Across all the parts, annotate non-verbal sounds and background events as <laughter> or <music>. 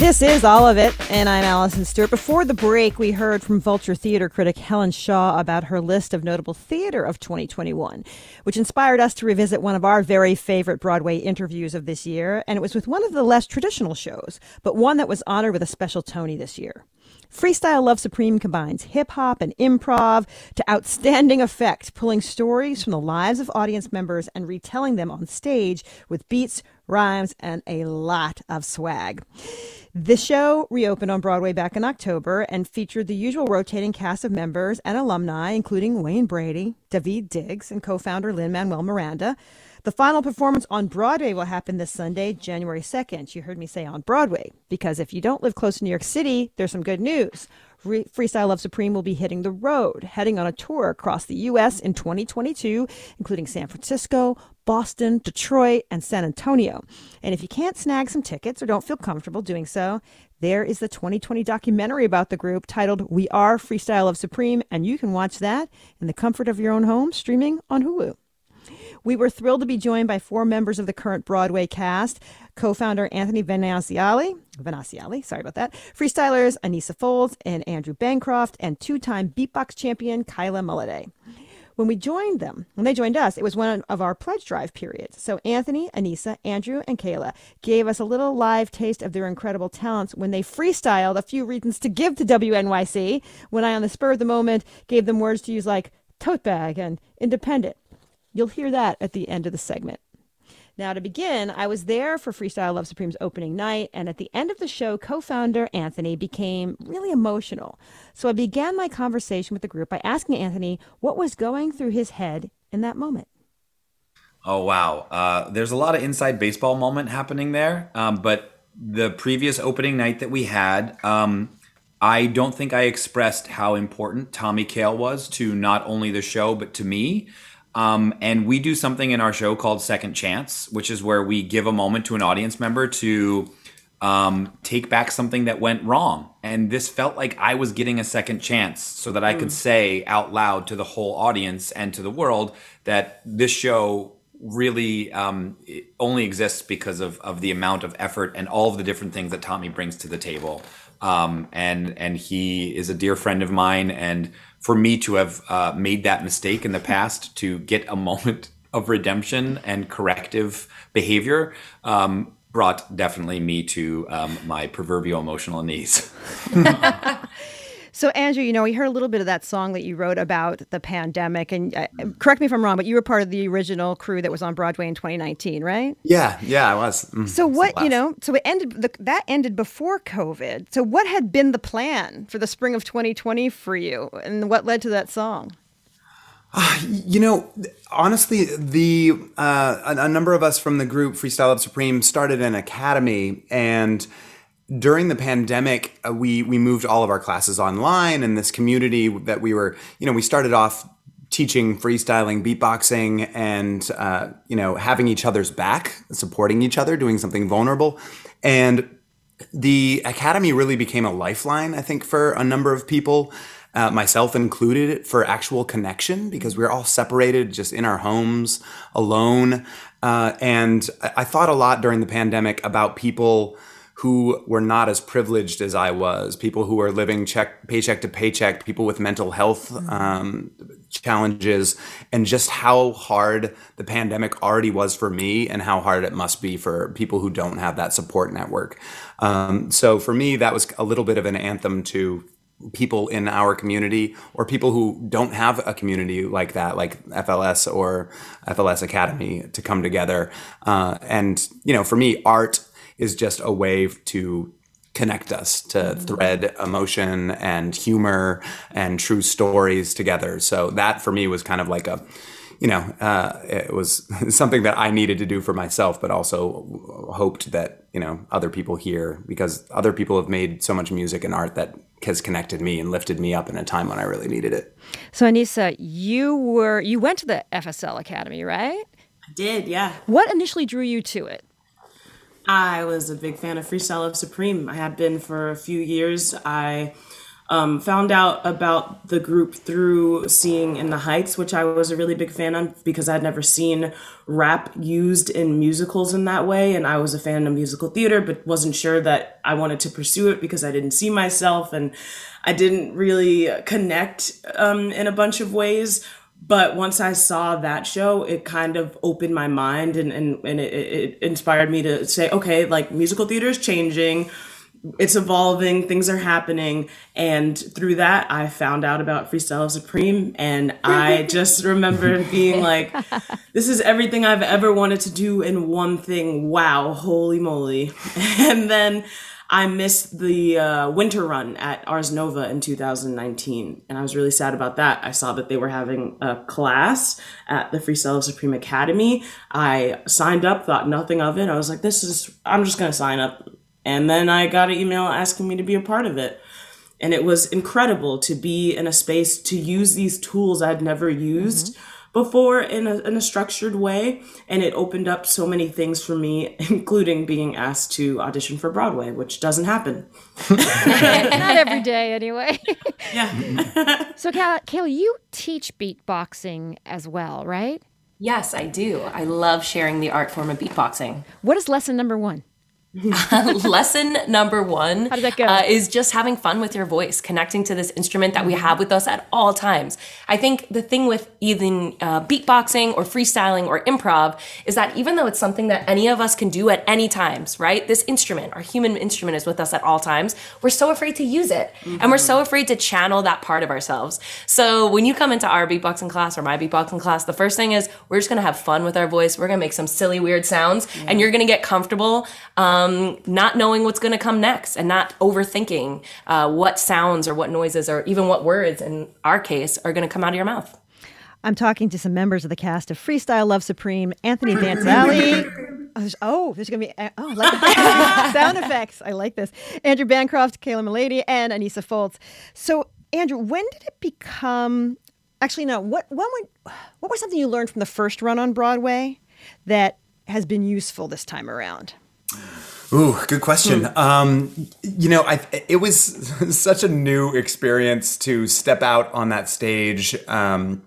This is all of it, and I'm Alison Stewart. Before the break, we heard from Vulture theater critic Helen Shaw about her list of notable theater of 2021, which inspired us to revisit one of our very favorite Broadway interviews of this year, and it was with one of the less traditional shows, but one that was honored with a special Tony this year. Freestyle Love Supreme combines hip hop and improv to outstanding effect, pulling stories from the lives of audience members and retelling them on stage with beats, rhymes, and a lot of swag. The show reopened on Broadway back in October and featured the usual rotating cast of members and alumni, including Wayne Brady, Daveed Diggs, and co founder Lin Manuel Miranda. The final performance on Broadway will happen this Sunday, January 2nd. You heard me say on Broadway, because if you don't live close to New York City, there's some good news. Freestyle Love Supreme will be hitting the road, heading on a tour across the U.S. in 2022, including San Francisco, Boston, Detroit, and San Antonio. And if you can't snag some tickets or don't feel comfortable doing so, there is the 2020 documentary about the group titled We Are Freestyle Love Supreme, and you can watch that in the comfort of your own home streaming on Hulu. We were thrilled to be joined by four members of the current Broadway cast co-founder Anthony Veneziale, Veneziale, sorry about that, freestylers Aneesa Folds and Andrew Bancroft, and two-time beatbox champion Kaila Mullady. When we joined them, when they joined us, it was one of our pledge drive periods. So Anthony, Aneesa, Andrew, and Kaila gave us a little live taste of their incredible talents when they freestyled a few reasons to give to WNYC. When I, on the spur of the moment, gave them words to use like tote bag and independent. You'll hear that at the end of the segment. Now, to begin, I was there for Freestyle Love Supreme's opening night, and at the end of the show, co founder Anthony became really emotional. So I began my conversation with the group by asking Anthony what was going through his head in that moment. Oh, wow. Uh, there's a lot of inside baseball moment happening there. Um, but the previous opening night that we had, um, I don't think I expressed how important Tommy Kail was to not only the show, but to me. Um, and we do something in our show called Second Chance, which is where we give a moment to an audience member to um, take back something that went wrong. And this felt like I was getting a second chance so that I could hmm. say out loud to the whole audience and to the world that this show really um, only exists because of, of the amount of effort and all of the different things that Tommy brings to the table. Um, and and he is a dear friend of mine and for me to have uh, made that mistake in the past to get a <laughs> moment of redemption and corrective behavior um, brought definitely me to um, my proverbial emotional knees. <laughs> <laughs> So, Andrew, you know, we heard a little bit of that song that you wrote about the pandemic, and uh, correct me if I'm wrong, but you were part of the original crew that was on Broadway in 2019, right? Yeah, yeah, I was. Mm, so, what you know, so it ended. The, that ended before COVID. So, what had been the plan for the spring of 2020 for you, and what led to that song? Uh, you know, honestly, the uh, a, a number of us from the group Freestyle Love Supreme started an academy and during the pandemic, uh, we we moved all of our classes online, and this community that we were, you know, we started off teaching freestyling, beatboxing, and uh, you know, having each other's back, supporting each other, doing something vulnerable, and the academy really became a lifeline, I think, for a number of people. Uh, myself included, for actual connection because we're all separated just in our homes alone. Uh, and I, I thought a lot during the pandemic about people who were not as privileged as I was, people who were living check paycheck to paycheck, people with mental health mm-hmm. um, challenges, and just how hard the pandemic already was for me, and how hard it must be for people who don't have that support network. Um, so for me, that was a little bit of an anthem to people in our community or people who don't have a community like that, like FLS or FLS Academy, to come together. Uh, and you know, for me, art is just a way to connect us to mm-hmm. thread emotion and humor and true stories together. So that for me was kind of like a, you know, uh, it was <laughs> something that I needed to do for myself, but also hoped that, you know, other people hear because other people have made so much music and art that has connected me and lifted me up in a time when I really needed it. So Aneesa, you were, you went to the FSL Academy, right? I did, yeah. What initially drew you to it? I was a big fan of Freestyle Love Supreme. I had been for a few years. I um, found out about the group through seeing In the Heights, which I was a really big fan of because I'd never seen rap used in musicals in that way. And I was a fan of musical theater, but wasn't sure that I wanted to pursue it because I didn't see myself and I didn't really connect um, in a bunch of ways. But once I saw that show, it kind of opened my mind and, and, and it, it inspired me to say, okay, like musical theater is changing it's evolving, things are happening. And through that, I found out about Freestyle Supreme. And I <laughs> just remember being <laughs> like, this is everything I've ever wanted to do in one thing. Wow, holy moly. <laughs> And then I missed the uh, winter run at Ars Nova in 2019. And I was really sad about that. I saw that they were having a class at the Freestyle Supreme Academy. I signed up, thought nothing of it. I was like, this is, I'm just going to sign up and then I got an email asking me to be a part of it. And it was incredible to be in a space to use these tools I'd never used mm-hmm. Before in a, in a structured way. And it opened up so many things for me, <laughs> including being asked to audition for Broadway, which doesn't happen. <laughs> Not every <laughs> day, anyway. yeah. so, Kaila, you teach beatboxing as well, right? Yes, I do. I love sharing the art form of beatboxing. What is lesson number one? <laughs> lesson number one How did that go? Uh, is just having fun with your voice, connecting to this instrument that we have with us at all times. I think the thing with even uh, beatboxing or freestyling or improv is that even though it's something that any of us can do at any times, right? This instrument, our human instrument, is with us at all times. We're so afraid to use it, mm-hmm. and we're so afraid to channel that part of ourselves. So when you come into our beatboxing class or my beatboxing class, the first thing is we're just gonna have fun with our voice. We're gonna make some silly, weird sounds, mm-hmm. and you're gonna get comfortable. Um, um, not knowing what's going to come next and not overthinking uh, what sounds or what noises or even what words, in our case, are going to come out of your mouth. I'm talking to some members of the cast of Freestyle Love Supreme, Anthony Veneziale. <laughs> Oh, there's going to be, oh, like <laughs> sound effects. I like this. Andrew Bancroft, Kaila Mullady, and Aneesa Folds. So, Andrew, when did it become, actually, no, what, when, what was something you learned from the first run on Broadway that has been useful this time around? Ooh, good question. Hmm. Um, you know, I, it was <laughs> such a new experience to step out on that stage. Um,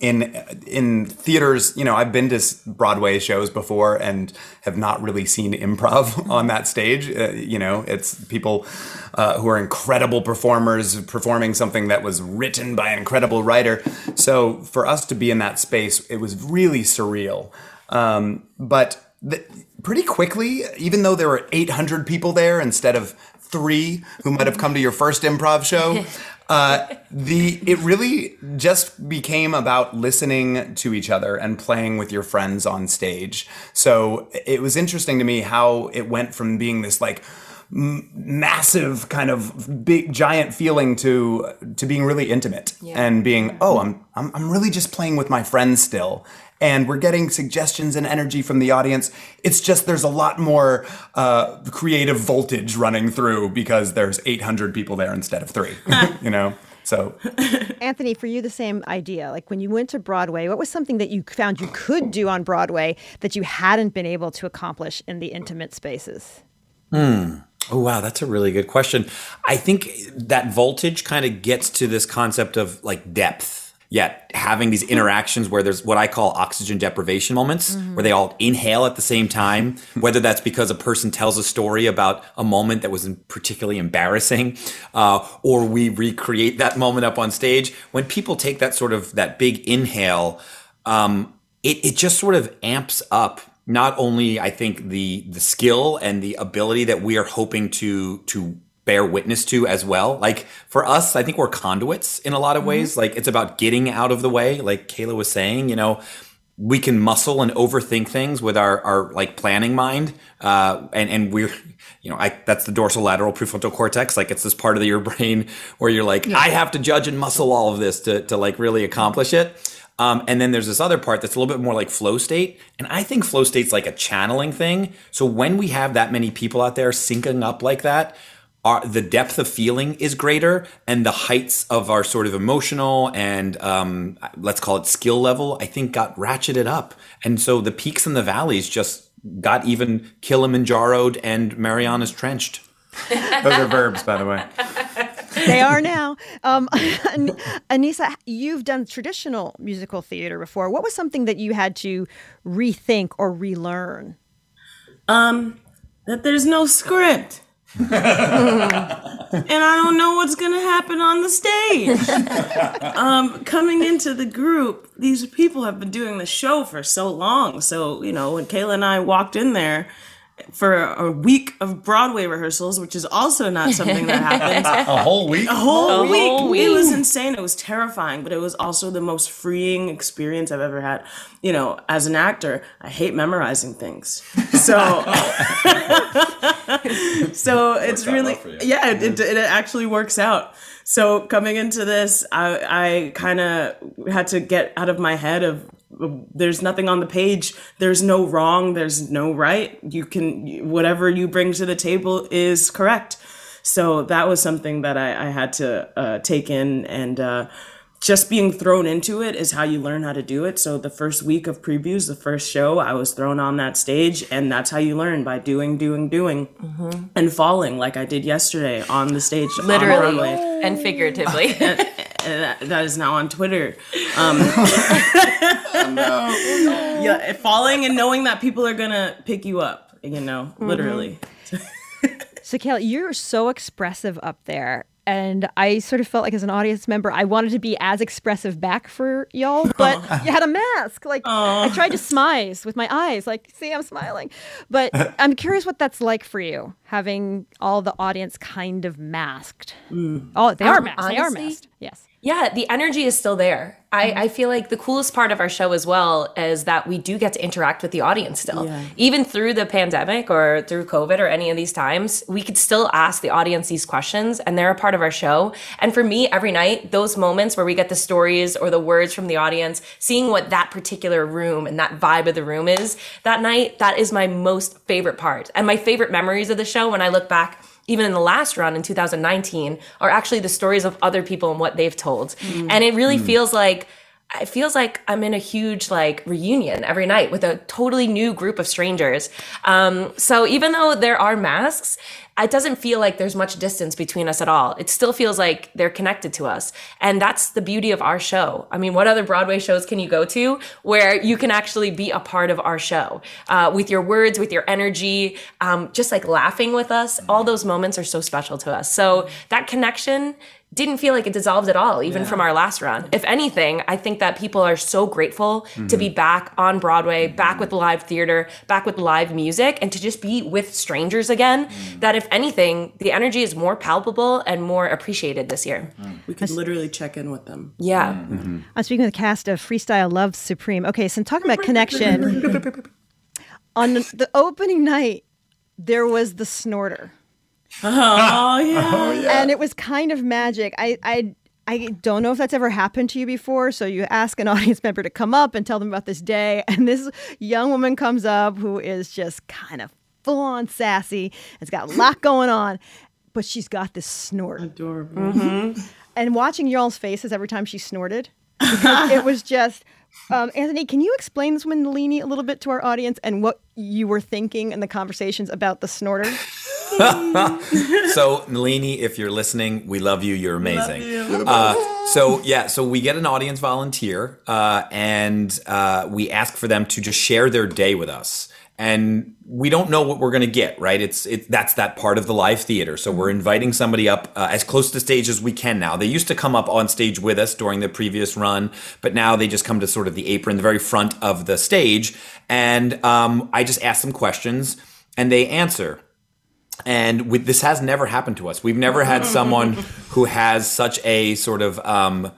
in in theaters, you know, I've been to Broadway shows before and have not really seen <laughs> improv on that stage. Uh, you know, it's people uh, who are incredible performers performing something that was written by an incredible writer. So for us to be in that space, it was really surreal. Um, but the, pretty quickly, even though there were 800 people there instead of three who might have come to your first improv show, <laughs> uh, the it really just became about listening to each other and playing with your friends on stage. So it was interesting to me how it went from being this like massive kind of big giant feeling to to being really intimate yeah. and being oh I'm, I'm I'm really just playing with my friends still and we're getting suggestions and energy from the audience. It's just there's a lot more uh, creative voltage running through because there's 800 people there instead of three. <laughs> you know. So, Anthony, for you, the same idea. Like when you went to Broadway, what was something that you found you could do on Broadway that you hadn't been able to accomplish in the intimate spaces? Hmm. Oh, wow. That's a really good question. I think that voltage kind of gets to this concept of like depth yet having these <laughs> interactions where there's what I call oxygen deprivation moments, mm-hmm. where they all inhale at the same time, <laughs> whether that's because a person tells a story about a moment that was particularly embarrassing, uh, or we recreate that moment up on stage. When people take that sort of that big inhale, um, it, it just sort of amps up not only I think the the skill and the ability that we are hoping to to bear witness to as well. Like for us, I think we're conduits in a lot of mm-hmm. ways. Like it's about getting out of the way, like Kaila was saying, you know, we can muscle and overthink things with our, our like planning mind. Uh, and, and we're, you know, I, that's the dorsolateral prefrontal cortex. Like it's this part of your <laughs> brain where you're like, yeah. I have to judge and muscle all of this to, to like really accomplish it. Um, and then there's this other part that's a little bit more like flow state. And I think flow state's like a channeling thing. So when we have that many people out there syncing up like that, our, the depth of feeling is greater and the heights of our sort of emotional and um, let's call it skill level i think got ratcheted up and so the peaks and the valleys just got even Kilimanjaroed and Mariana's trenched. <laughs> Those are verbs, by the way. they are now. Um, <laughs> An- Aneesa, you've done traditional musical theater before. What was something that you had to rethink or relearn? Um, that there's no script. And I don't know what's gonna happen on the stage. <laughs> um, coming into the group, these people have been doing the show for so long. So, you know, when Kaila and I walked in there for a week of Broadway rehearsals, which is also not something that happens. <laughs> A whole week? A whole, A week. whole week. It was insane. It was terrifying, but it was also the most freeing experience I've ever had. You know, as an actor, I hate memorizing things. So, <laughs> <laughs> so it's really well for you. yeah, it, it, it actually works out. So coming into this, I, I kind of had to get out of my head of there's nothing on the page. There's no wrong. There's no right. You can whatever you bring to the table is correct. So that was something that I, I had to uh, take in and. Uh, just being thrown into it is how you learn how to do it. So the first week of previews, the first show, I was thrown on that stage, and that's how you learn by doing, doing, doing, and falling like I did yesterday on the stage, on Literally and figuratively. <laughs> And that, that is now on Twitter. Um, <laughs> <laughs> Yeah, falling and knowing that people are gonna pick you up. You know, literally. So, Kaila, you're so expressive up there. And I sort of felt like, as an audience member, I wanted to be as expressive back for y'all, <laughs> but you had a mask. Like, I tried to smize with my eyes, like, see, I'm smiling. But <laughs> I'm curious what that's like for you, having all the audience kind of masked. Oh, they are Um, masked. they are masked. Yes. Yeah, the energy is still there. I, mm-hmm. I feel like the coolest part of our show as well is that we do get to interact with the audience still. Yeah. Even through the pandemic or through COVID or any of these times, we could still ask the audience these questions and they're a part of our show. And for me, every night, those moments where we get the stories or the words from the audience, seeing what that particular room and that vibe of the room is that night, that is my most favorite part. And my favorite memories of the show when I look back even in the last run in 2019 are actually the stories of other people and what they've told. And it really mm. feels like it feels like i'm in a huge like reunion every night with a totally new group of strangers. Um, so even though there are masks it doesn't feel like there's much distance between us at all. It still feels like they're connected to us. And that's the beauty of our show. I mean what other broadway shows can you go to where you can actually be a part of our show uh, with your words with your energy um, just like laughing with us? All those moments are so special to us. So that connection didn't feel like it dissolved at all, even from our last run. If anything, I think that people are so grateful to be mm-hmm. back on Broadway, mm-hmm. back with live theater, back with live music, and to just be with strangers again. Mm. That if anything, the energy is more palpable and more appreciated this year. Mm. We could literally check in with them. Yeah. Mm-hmm. I'm speaking with the cast of Freestyle Love Supreme. Okay, so I'm talking about connection, <laughs> on the opening night, there was the snorter. Oh <laughs> yeah. and it was kind of magic. I, I, I don't know if that's ever happened to you before. So you ask an <laughs> audience member to come up and tell them about this day, and this young woman comes up who is just kind of full on sassy. It's got a <laughs> lot going on, but she's got this snort. Adorable. And watching y'all's faces every time she snorted, it was just. Um, Anthony, can you explain this one, Nalini, a little bit to our audience and what you were thinking in the conversations about the snorter? <laughs> So, Nalini, if you're listening, we love you. You're amazing. Uh, so, yeah, so we get an audience volunteer uh, and uh, we ask for them to just share their day with us. And we don't know what we're going to get, right? It's it, that's that part of the live theater. So we're inviting somebody up uh, as close to stage as we can now. They used to come up on stage with us during the previous run, but now they just come to sort of the apron, the very front of the stage, and um, I just ask them questions, and they answer and with, this has never happened to us. We've never had someone <laughs> who has such a sort of um,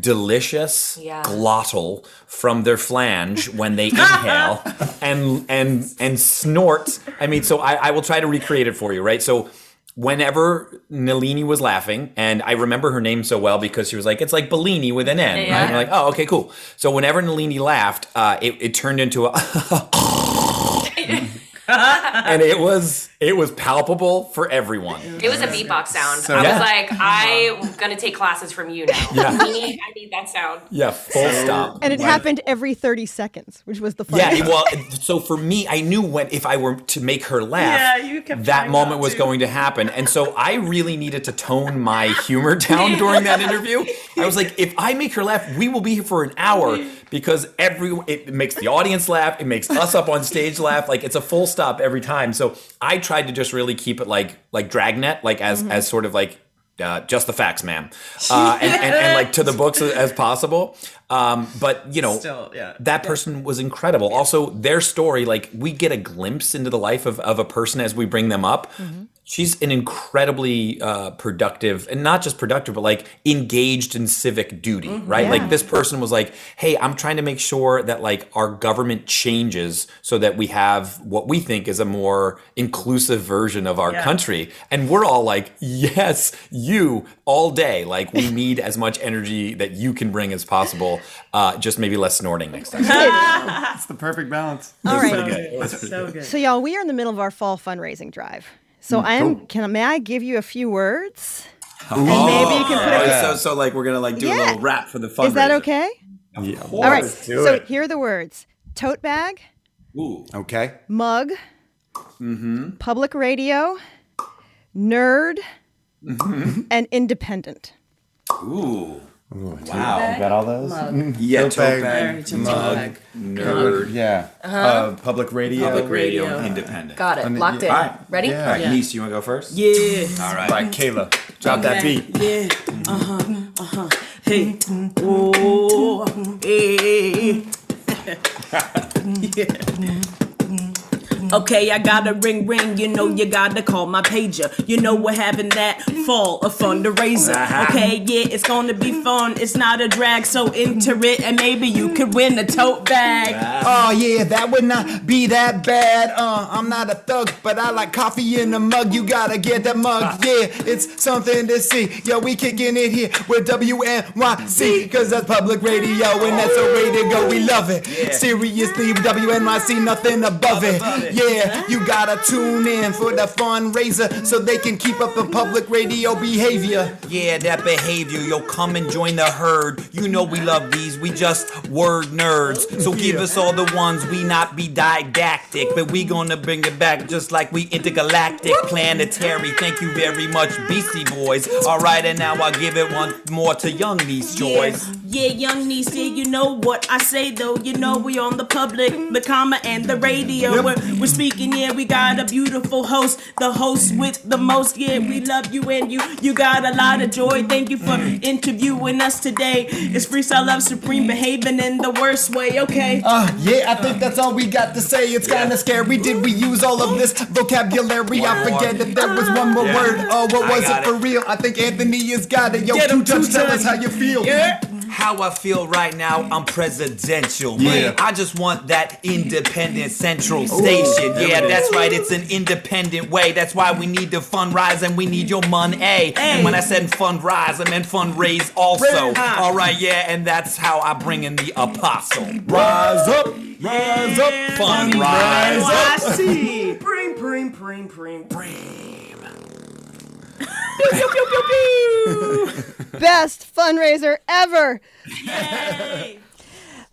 delicious Yeah. glottal from their flange when they <laughs> inhale and and and snort. I mean, so I, I will try to recreate it for you, right? So. Whenever Nalini was laughing, and I remember her name so well because she was like, "It's like Bellini with an N." Yeah. We're like, "Oh, okay, cool." So whenever Nalini laughed, uh, it, it turned into a, <laughs> and it was it was palpable for everyone. It was a beatbox sound. So- I Yeah. was like, uh-huh. I'm gonna take classes from you now. Yeah. <laughs> I need, I need that sound. Yeah, full stop. And it happened every 30 seconds, which was the fun. Yeah, well, so for me, I knew when if I were to make her laugh, Yeah, you kept that moment was to. going to happen, and so I really needed to tone my humor <laughs> down during that interview. I was like, if I make her laugh, we will be here for an hour because every it makes the audience laugh, it makes us up on stage laugh. Like it's a full stop every time. So I tried to just really keep it like like Dragnet, like as Mm-hmm. as sort of like uh, just the facts, ma'am, <laughs> uh, and, and, and like to the books as possible. Um, but you know, Still, yeah. that person was incredible. Also, their story, like we get a glimpse into the life of, of a person as we bring them up. She's an incredibly uh, productive, and not just productive, but like engaged in civic duty, right? Like this person was like, "Hey, I'm trying to make sure that like our government changes so that we have what we think is a more inclusive version of our Yeah. country." And we're all like, "Yes, you all day. Like we <laughs> need as much energy that you can bring as possible. Uh, just maybe less snorting next time." <laughs> It's the perfect balance. All right. So good. So, y'all, we are in the middle of our fall fundraising drive. Mm, So, I am. Can may I give you a few words? And maybe you can put it. Oh, So, so like we're gonna like do a little rap for the fundraiser. Is that okay? Yeah. All right. So here are the words: tote bag, Ooh. Okay. mug, Mm-hmm. public radio, nerd, Mm-hmm. and independent. Ooh. Wow. You Got all those? Yeah. Tote Tote bag, bag, mug, nerd, Yeah. Uh huh. public radio. public radio, Radio. independent. Got it. Locked in. All right. Ready? Yeah. All right, Yeah. Niece, you wanna go first? Yeah. All right. Right, Kaila. Drop that beat. Yeah. Uh huh. Uh huh. Hey. Oh. Hey. <laughs> yeah. <laughs> Okay, I got a ring ring. You know you gotta call my pager. You know we're having that fall a fundraiser. Okay, yeah, it's gonna be fun. It's not a drag, so enter it and maybe you could win a tote bag. Oh yeah, that would not be that bad. Uh, I'm not a thug, but I like coffee in a mug. You gotta get that mug. Yeah, it's something to see. Yo, we kicking it here with WNYC, cause that's public radio and that's the way to go. We love it. Seriously, WNYC, nothing above it. Yeah, you ah. gotta tune in for the fundraiser so they can keep up the public radio behavior. Yeah, that behavior. Yo, come and join the herd. You know we love these. We just word nerds. So give us all the ones. We not be didactic, but we gonna bring it back just like we intergalactic, planetary. Thank you very much, Beastie Boys. All right, and now I give it one more to Young Niece Joyce. Yeah, yeah, young niece, yeah, you know what I say though. You know we on the public, the comma, and the radio. We're, we're speaking, yeah, we got a beautiful host, the host with the most. Yeah, we love you and you, you got a lot of joy. Thank you for interviewing us today. It's Freestyle Love Supreme, behaving in the worst way, okay? Uh, yeah, I think that's all we got to say. It's kinda scary. Did we use all of this vocabulary? I forget if there was one more Yeah. word. Oh, what was it for it. real? I think Anthony has got it. Yo, Get two 'em, tell us how you feel. Yeah. How I feel right now, I'm presidential. Yeah. I just want that independent central station. Yeah, that's right. It's an independent way. That's why we need to fundraise and we need your money. And when I said fundraise, I meant fundraise also. All right, yeah, and that's how I bring in the apostle. Rise up, rise up, Fundraise. I see. Preem, preem, preem, preem, preem. Pew, pew, pew, pew, pew. <laughs> Best fundraiser ever.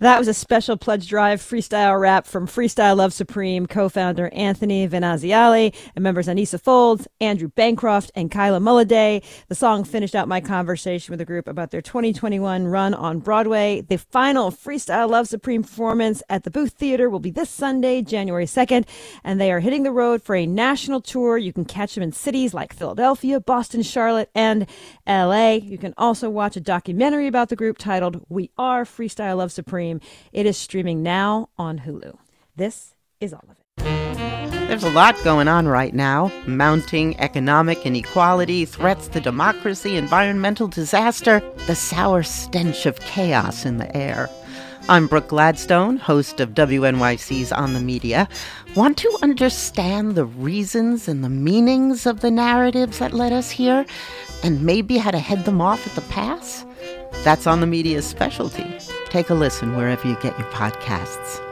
That was a special pledge drive freestyle rap from Freestyle Love Supreme co-founder Anthony Veneziale and members Aneesa Folds, Andrew Bancroft, and Kaila Mullady. The song finished out my conversation with the group about their 2021 run on Broadway. The final Freestyle Love Supreme performance at the Booth Theater will be this Sunday, January 2nd, and they are hitting the road for a national tour. You can catch them in cities like Philadelphia, Boston, Charlotte, and LA. You can also watch a documentary about the group titled We Are Freestyle Love Supreme. It is streaming now on Hulu. This is all of it. There's a lot going on right now mounting economic inequality, threats to democracy, environmental disaster, the sour stench of chaos in the air. I'm Brooke Gladstone, host of WNYC's On the Media. Want to understand the reasons and the meanings of the narratives that led us here, and maybe how to head them off at the pass? That's On the Media's specialty. Take a listen wherever you get your podcasts.